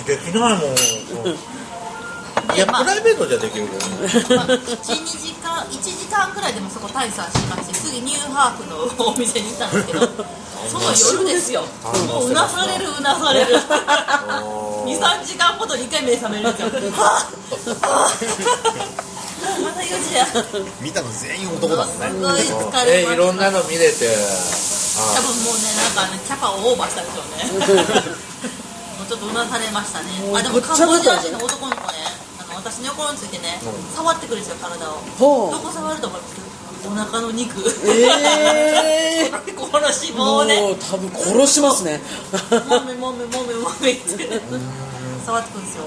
うちできないもん。いや、プライベートじゃできるけどね。まあ、12時間1時間くらいでもそこ退散しまして次ニューハーフのお店に行ったんですけどその夜ですよ。もううなされるうなされる23時間ごとに1回目覚めるんですよ。はぁはぁ。また4時や。見たの全員男だもんね。すごい疲れえいろんなの見れて。多分もうねなんかねキャパをオーバーしたでしょうねちょっとうなされましたね。もうあでもカンボジア人の男の子ね。あの私の横についてね、触ってくるんですよ体を。どこ触ると思います？お腹の肉。ええ この脂肪もうをね多分殺しますね。もめもめもめもめって触ってくるんですよ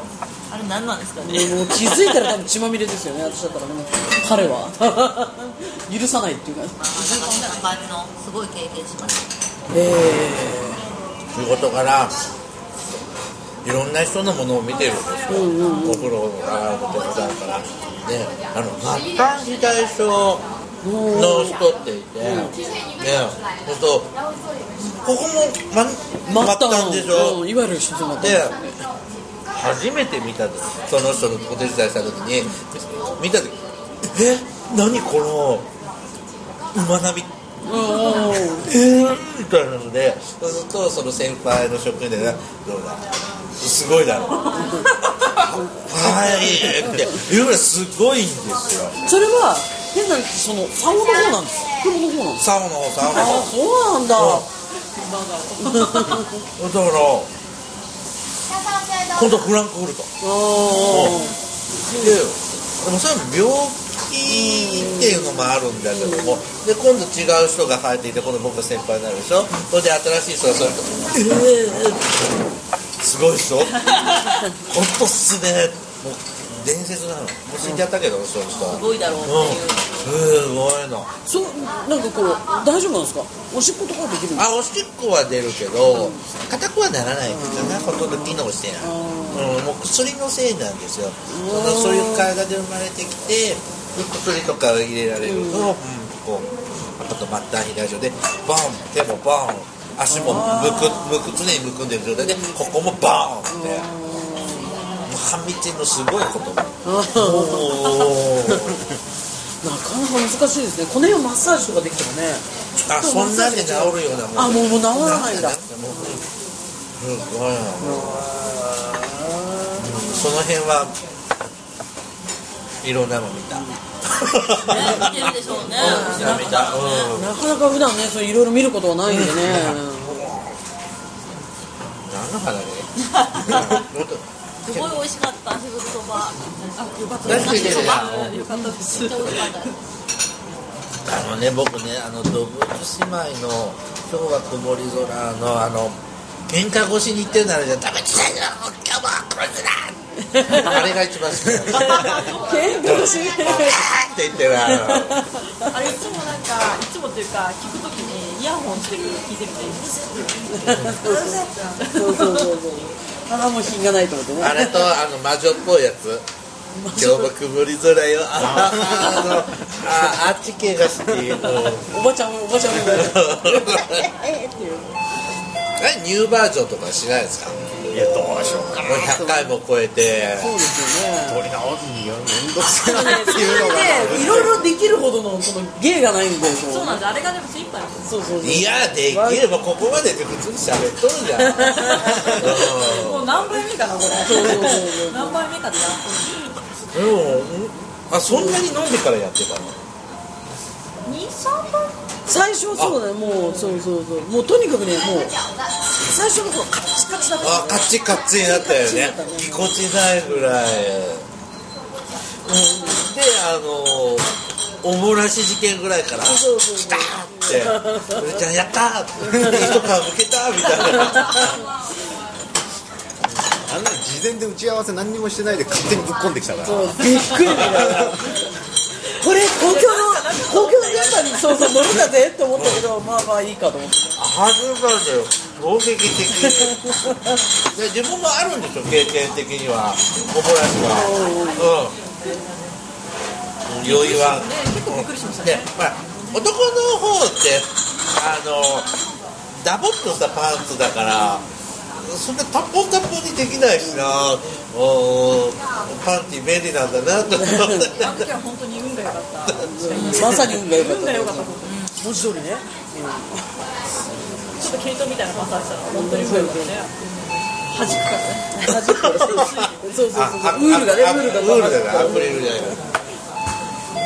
あれ何なんですかねもう気づいたら多分血まみれですよね私だったらね彼は許さないっていうかまあそんな感じのすごい経験しましたえ仕事からいろんな人のものを見てるんですよ、お風呂を洗うこともだからね。あの末端肥大症の人っていて、ねほんとここも、ま、え末端でしょ、うんいわゆる人末端で初めて見た時その人のお手伝いした時に見た時え？何この馬並びうんうんえーみたいなのでそうするとその先輩の職員でねどうだすごいだろはいって言うぐらいすごいん。ですよそれは変なその竿の方なん。ですか袋の方なん。ですかサオの方サオのあ方そうなん。だだから今度フランクフルトあででもそれは病気っていうのもあるんだけども。で今度違う人が生えていて今度僕が先輩になるでしょ？それで新しい人がそれと「えー、すごいでしょ？本当っすねもう伝説なの。もう死んじゃったけどそういう人は。すごいだろうってうんいう、すごいのそうなんかこう大丈夫なんですか？おしっことかできるんですか？あおしっこは出るけど硬くはならないんですよねほとんど機能してない。うん、もう薬のせいなんですよ。そのそういう体で生まれてきてで薬とか入れられると、うんこうあと末端肥大症でボン手もボン足もむくむく常にむくんでる状態でここもボンってもう半密のすごいことなかなか難しいですねこの辺をマッサージとかできてもねあそんなんで治るようなもんあもうもう治らないんだんかもうすごいなその辺はいろんなの見た。ね見てるでしょうね。見た。なかなか普段ねそういろいろ見ることはないんでね。何の話？すごい美味しかったそばあよ。かったそばよかった。ですあのね僕ねあの動物姉妹の今日は曇り空のあの喧嘩越しに言ってるならじゃダメつらいよ今日も殺すなあれが一番好きなんです喧嘩しって言ってるあのあれいつもなんかいつもというか聞くときにイヤホンしてる聞いてみてそうそうそうそうああもう品がないと思ってねあれとあの魔女っぽいやつ。今日も曇り空よああのああっち系が好き、うんおばちゃんおばちゃん。みた いなえニューバージョンとかしないですか？もいやどうしようかう100回も超えて。そうですよね。取り直すには面倒くさいなっていうのが。でいろいろできるほどのその芸がないんでこそうなんです。あれがでも精一杯そうそうそう。いやできればここまでで普通に喋っとるじゃん。もう何杯目かなこれ。そうそうそう。何杯目かでやっうんうんあそんなに飲んでからやってたの？23杯最初はそうだねもうそうそうそう。もうとにかくねもう最初の頃カッチカチだったあカッチカチになったよね。カッチカチになったねぎこちないぐらい、うん、であのおもらし事件ぐらいからそうそう来たーって「俺ちゃんやったー!」って「一皮むけた!」みたいな。あんなの事前で打ち合わせ何にもしてないで勝手にぶっ込んできたから。そうびっくりみたいなこれ公共の公共の電波にそうそう乗るんだぜって思ったけどまあまあいいかと思って初めてだよ衝撃的。で自分もあるんでしょ経験的にはおもらしはうん。酔いはね結構びっくりしましたね。で、まあ、男の方ってあのダボっとしたパンツだからそんなタッポンタッポンにできないしな。おーパンティ便利なんだなと。思ってあの時は本当に運が良かった。まさに運が良かった。運が良かった本当に文字通りね。ちょっと毛糸みたいなパスしたら本当に運が良かったね。弾くからね。そうそうそうそう。ああウールがね。あウールがウールだねアクリルじゃない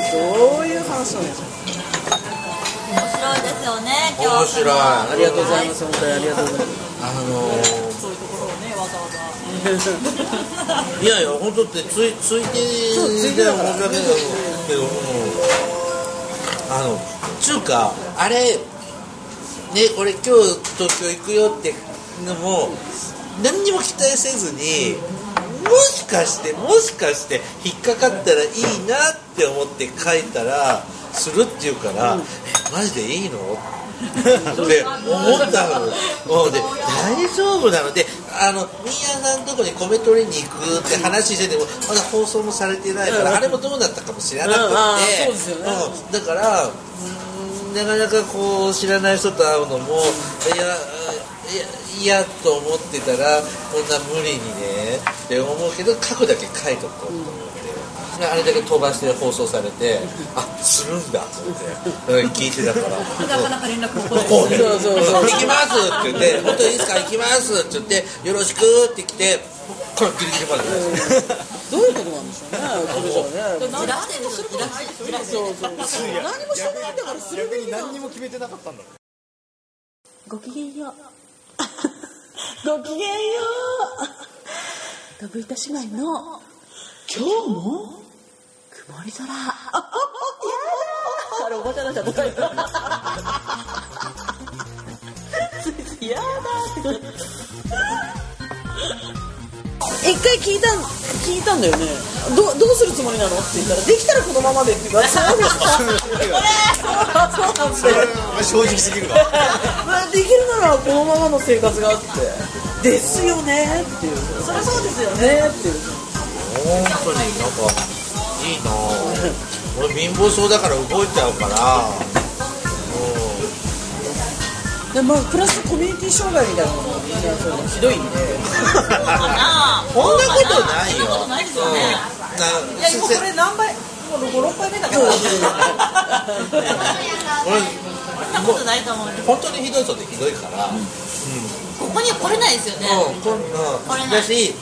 そういう話なんですよ面白いですよね今日。面白い。ありがとうございます本当にありがとうございます。あのーそういうところをねわざわざ いやいや本当ってついついてついて申し訳ないけど、うんあのつうかあれね俺今日東京行くよってのも何にも期待せずにもしかしてもしかして引っかかったらいいなって思って書いたらするっていうから、えマジでいいの？って思ったの。うんで大丈夫なの。であの新谷さんのとこに米取りに行くって話しててもまだ放送もされてないから、うん。あれもどうだったかも知らなくて、うんだからうんなかなかこう知らない人と会うのもいやいや嫌と思ってたらこんな無理にねって思うけど書くだけ書いとこうと。思って、であれだけ飛ばして放送されてあするんだってうん聞いてたから。なかなか連絡も来ないそうそうそう行きますって言って、本当にいいですか、行きますって言って、よろしくって来て、これギリギリまで。どういうことなんでしょうねそれじゃあね。じらしてるすることないでしょ何もしてないんだからする逆に何にも決めてなかったんだごきげんよう。ごきげんよう。ドブイタ姉妹の。今日も曇り空あれおばちゃんになっちゃったやだ 一回聞いたん聞いたんだよね。どどうするつもりなのって言ったらできたらこのままでって言うからそうですかそうなんですよまあ正直すぎるわ。まあ、できるならこのままの生活があって。ですよねっていう。そりゃそうですよね。っていう。本当になんか、いいなぁ。俺貧乏そうだから動いちゃうから、でまあプラスコミュニティ障害みたいなのもひどいんで そんなことないよ。そんなことないですよ。ねうん。いやもうこれ何倍もう56杯目だから。俺、そんなことないと思う本当にひどい人ってひどいから、ここには来れないですよね。うん、こんうん、これない。だし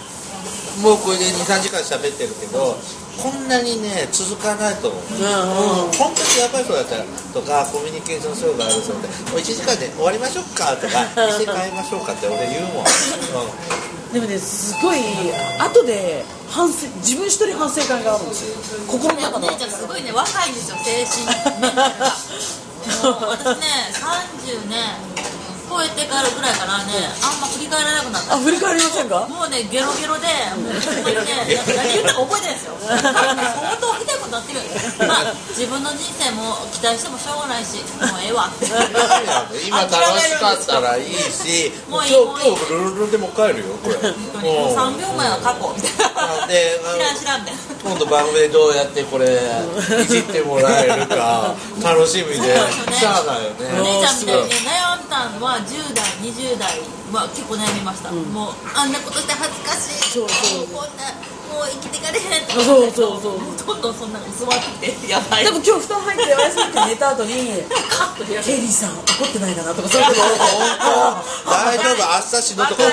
もうこれで23時間喋ってるけどこんなにね続かないと思う、うんうん。本当にやばい人だったらとかコミュニケーション障害ある人ってもう1時間で終わりましょうかとか店変えましょうかって俺言うもん、うん、でもねすごい後で反省自分一人反省会があるんですよ。心の中の。お姉ちゃんすごいね若いんですよ精神メンタルがもう私ね30ね超えてからぐらいからねあんま振り返らなくなった。あ振り返りませんか？もうねゲロゲロでもうねなんか何言ったか覚えてないですよ。相当ひどいことになってるまあ自分の人生も期待してもしょうがないしもうええわ。今楽しかったらいいしもういい今日今日ルルルでも帰るよこれ。本当に。もう3秒前は過去みたいなで知らん知らんみたいな今度番組でどうやってこれいじってもらえるか楽しみで。しゃあないよおね姉ちゃんみたいにねは10代20代は結構悩みました、もうあんなことして恥ずかしい。そうそう。もうこんなもう生きていかれへんとか。そうそうそうもう。どんどんそんなの座ってやばい。でも今日布団入ってお休みって寝た後にカッと開ケリーさん怒ってないかなとかそういうこと 大丈夫？明日死ぬとか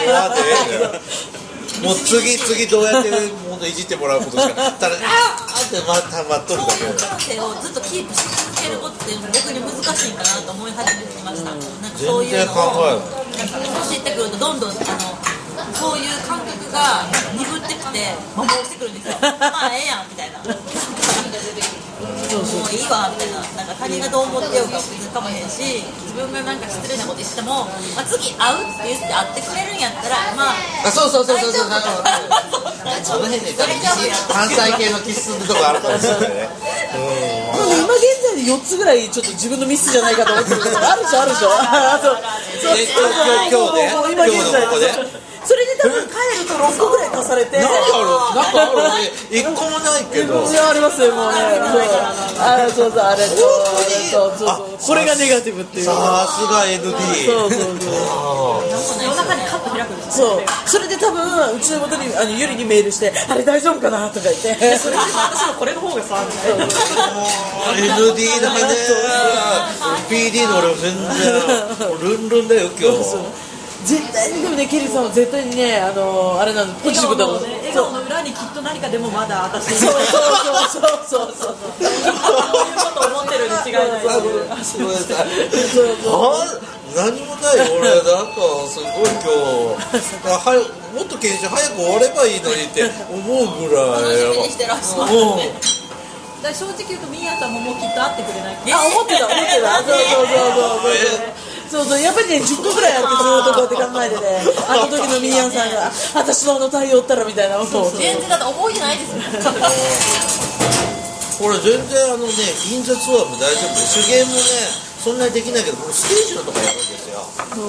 もう次次どうやってものいじってもらうことしかただ あーってまたまっとるだそういうけ。感性をずっとキープし続けることって逆に難しいんかなと思い始めてきました、なんかそういうのをなんか年いってくるとどんどんあのそういう感覚が鈍ってきて摩耗してくるんですよ。まあええやんみたいなもういいわみたいななんか他人がどう思ってようか。別にかもへんし自分がなんか失礼なこと言っても、まあ、次会うって言って会ってくれるんやったらまああそうそうそう。そうそう大丈夫その辺で多分関西系の気質のとこあるかもしれないねでも今現在で4つぐらいちょっと自分のミスじゃないかと思ってる。けどあるでしょある。でしょあそうそう。え今日今日ねもう。今現在で多分帰ると6個ぐらい足されて。なんかあるなんかあるね一個もないけど。いやありますよもうねあそうそうあれと本当にそうそう。これがネガティブっていうさすが ND そうそうそう。夜中にカッと開くんですよそう。それで多分うちの元にあのゆりにメールしてあれ大丈夫かな？とか言って。それで私のこれの方がさ ND だね PD の俺も全然ルンルンだよ今日絶対にでもねケリーさんは絶対にねあのあれなのポジティブだもん笑顔のね。笑顔の裏にきっと何かでもまだ私そうそうそうそうそう。そういうこと思ってるに違いないあごめんなさいあ何もない俺なんかすごい今日あはもっと研修早く終わればいいのにって思うぐらい楽しみにしてらっしゃるうんだから正直言うとミーヤさんももうきっと会ってくれないあ思ってた思ってたそうそうそうそうそうそうやっぱりね10個ぐらいあってずーっとこうやって考えてね。あの時のミーヤンさんが私のあの対応ったらみたいなことを全然だって覚えてないですよ。これ全然あのね銀座ツアーも大丈夫。で手芸もねそんなにできないけど僕ステージのとこやるんですよ。う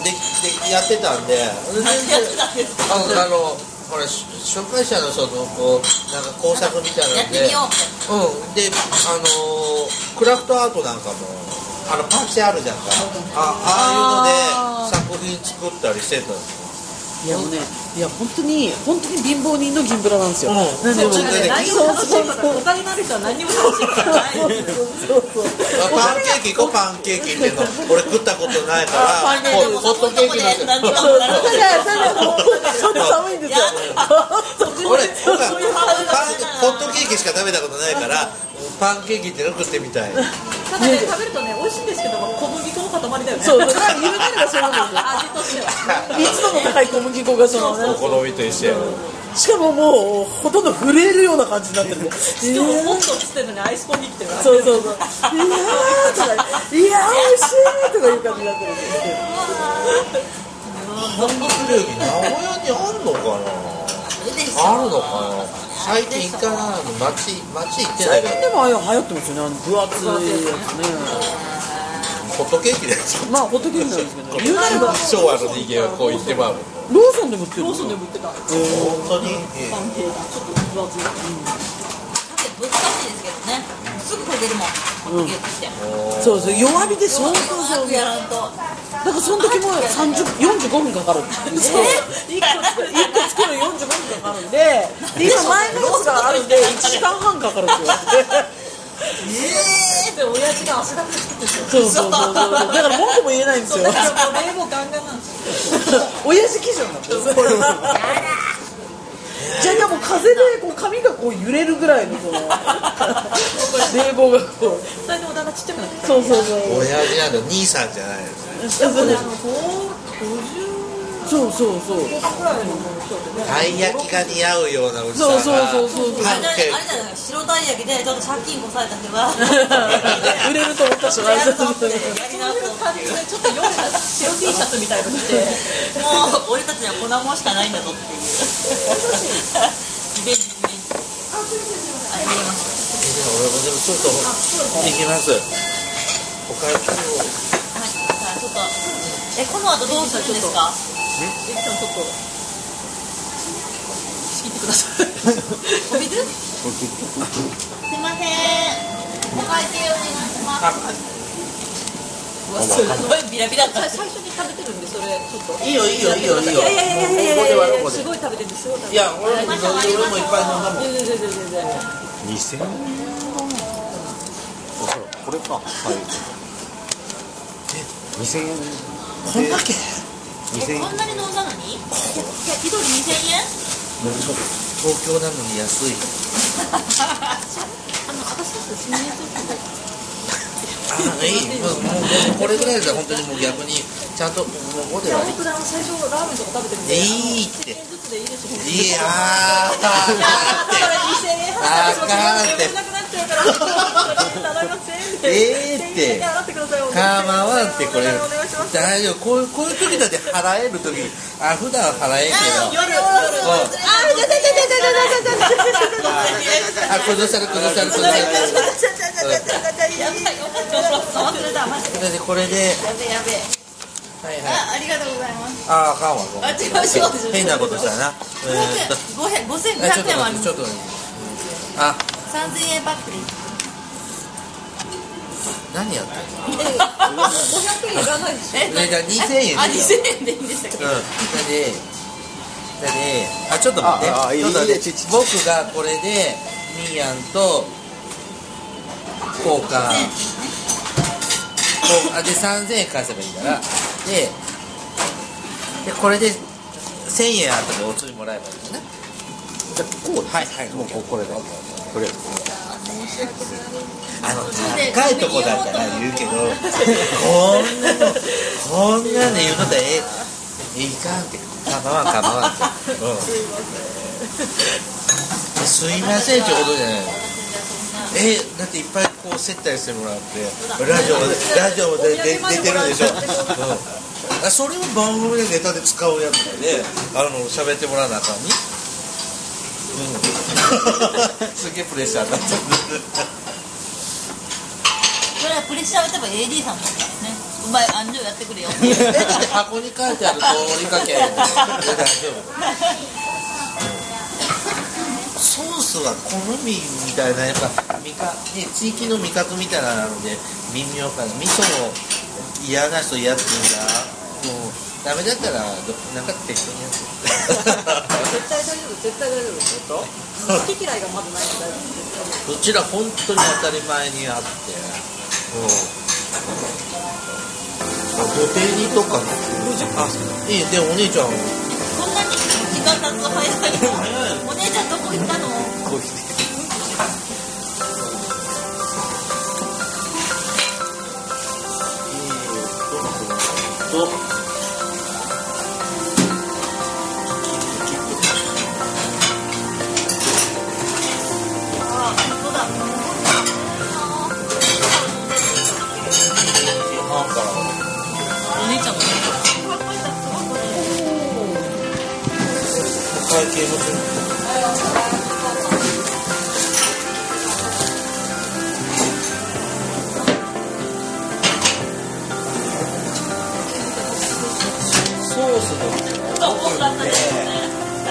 んででやってたんで。全然あのあのほらし紹介者の人のこうなんか工作みたいなんで。やってみようって。うんであのクラフトアートなんかもあのパンチあるじゃんか。あああいうので作品作ったりしてたんですよいやもうねいや本当に本当に貧乏人の銀ブラなんですよ、うん。なんでもそうそう。何も楽しいことお金のある人は何も楽しいことない。そうそうそう。パンケーキ行こうパンケーキっていうの俺食ったことないから。パンケーキホホットケーキなんでそうそうちょっと寒いんですよ俺僕はパンホットケーキしか食べたことないからパンケーキっていうの食ってみたいただね食べるとね美味しいんですけど小麦粉の塊だよね。そうだから言うなればそうなんですよ。味としては。密度の高い小麦粉がそのね。お好みと一緒や。しかももうほとんど震えるような感じになってる。ねしかもホットっつってんのにアイスコーヒー来てるそうそうそう。いやーとかいやー美味しいとかいう感じになってるんですよハンドクレーキ名古屋にあんのかな？あるのかな？最近行かな街街行ってないけど最近でもあれ流行ってますよねあの分厚いやつね。ホットケーキでまあホットケーキなんですけど言うなれば昭和の人間はこう言ってまう。ローソンでも売ってるローソンでも売ってた。本当に？パンケーキちょっと分厚い難しいですけどねすぐこれ出るもん。そうそう。弱火で相当そう。やらんと。だからその時も30 45分かかる。そう。1個作るの45分かかるんで。で今前のやつがあるんで 1時間半かかるんですよ。ええー。って親父が足だけ作ってそうそうそうそう。だから文句も言えないんですよ。だからもう冷房ガンガンなんですよ。親父基準なんですよ じゃあもう風でこう髪がこう揺れるぐらいのその冷房がこう。それでもだんだんちっちゃくなってきた。そうそうそう。親父なんだ兄さんじゃないですね。やっぱねあの50そうそうそう。たい焼きが似合うようなおじさんが。そうそうそうそうパあれじゃないンケーキあれじゃない白たい焼きでちょっと借金こされた人が売れると思った人がやるとってやりなと感じでちょっと夜白 T シャツみたいの着て もう俺たちには粉もんしかないんだぞっていうすえでも俺もでもちょっと行きます。お会計をはいお水すいませんお会計お願いしますわすごいビラビラだ。最初に食べてるんでそれちょっと。いいよいいよいいよいいよ。いやいやいやいやいやすでごい食べてるんで。すすごい食べてるいや俺も俺もいっぱい飲んだもん。全然全然全然2000円。これか。はい。2000円こんだけ2000円えこんなに飲んだのに？いや一人2000円？東京なのに安い。あの私たち新年いいもうこれぐらいだ本当にもう逆にちゃんともうで割最初ラーメンとか食べてみていいっていやあかんってから頼みませんって。1000円払って。ください。構わんって。これ大丈夫こうい。うこうい。う時だって。払える時あ普段払えんけど夜夜あじゃじゃじゃじゃじゃじゃじゃじゃじゃあ崩され崩され崩されやばい。よ忘れたマジでそれでこれではい。はい。あありがとうござい。ますああかんわ変なことしたなえーっと500 5500あちょっと円はあります待って。ちょっとあ3000円バックで。す何やったの500円。いらないでしょえねじゃあ2000円。でいいよ2000円。でいいんでしたっけ、うん、だで、だで、あ、ちょっと待って、ああいいちょっと待って。いいねちち僕がこれで、ミーヤンと、交換、こうあで、3000円。返せばいいから、で、で、これで、1000円。あったらお釣りもらえばいいんだね。じゃこうはい、はい、もうここれでとりあの、高いとこだから言うけど、こんなの、こんなんで言うのだええ、いかんって、構わん構わんって。うん。すいませんってことじゃないの。えだっていっぱいこう接待してもらってラジオでラジオでで出てるでしょ、うん、あそれを番組でネタで使うやつであの喋ってもらわなあかんにうんすげえプレッシャーだった。それはプレッシャーを多分 AD さんですからね。うまいアンジョやってくれよ。って箱に書いてある通りかけ大丈夫。ソースは好みみたいなやっぱ味覚、ね、地域の味覚みたいなので微妙かな。味噌も嫌な人嫌って言うんだもうダメだったらどなんか適当にやって絶対大丈夫絶対大丈夫好き嫌いがまずないの大丈夫どちら本当に当たり前にあってうん土手にとかあいいでお姉ちゃんこんなに時間経つと早い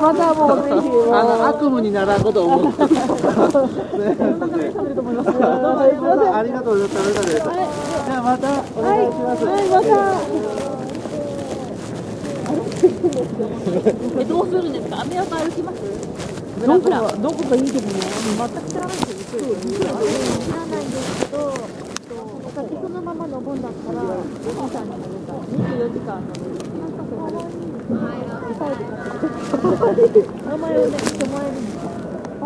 また。もうぜひあの悪夢にならん。ことを思う。ね、ありがとうござい。ます。じゃあまたお願い。します。はい、またえどうするんですか雨山歩きますどこかどこかい。い。けどね、全く知らない。んですよ。知らない。んですけど、えっとお酒そのまま飲むんだったら、おさんに乗るか、24時間飲める名前をね、してもらえるんですよ。20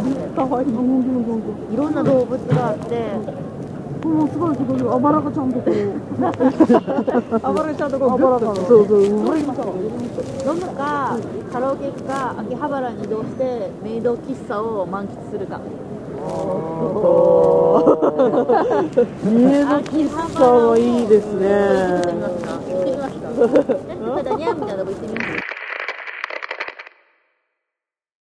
倍、かわいい。いろんな動物があって、もうすごいすごい。あばらがちゃんとこう。あばらちゃんとこう。あばらが。そうそう。うまいさ。飲むか、カラオケ行くか、秋葉原に移動して、メイド喫茶を満喫するか。見えの喫茶はいいですね。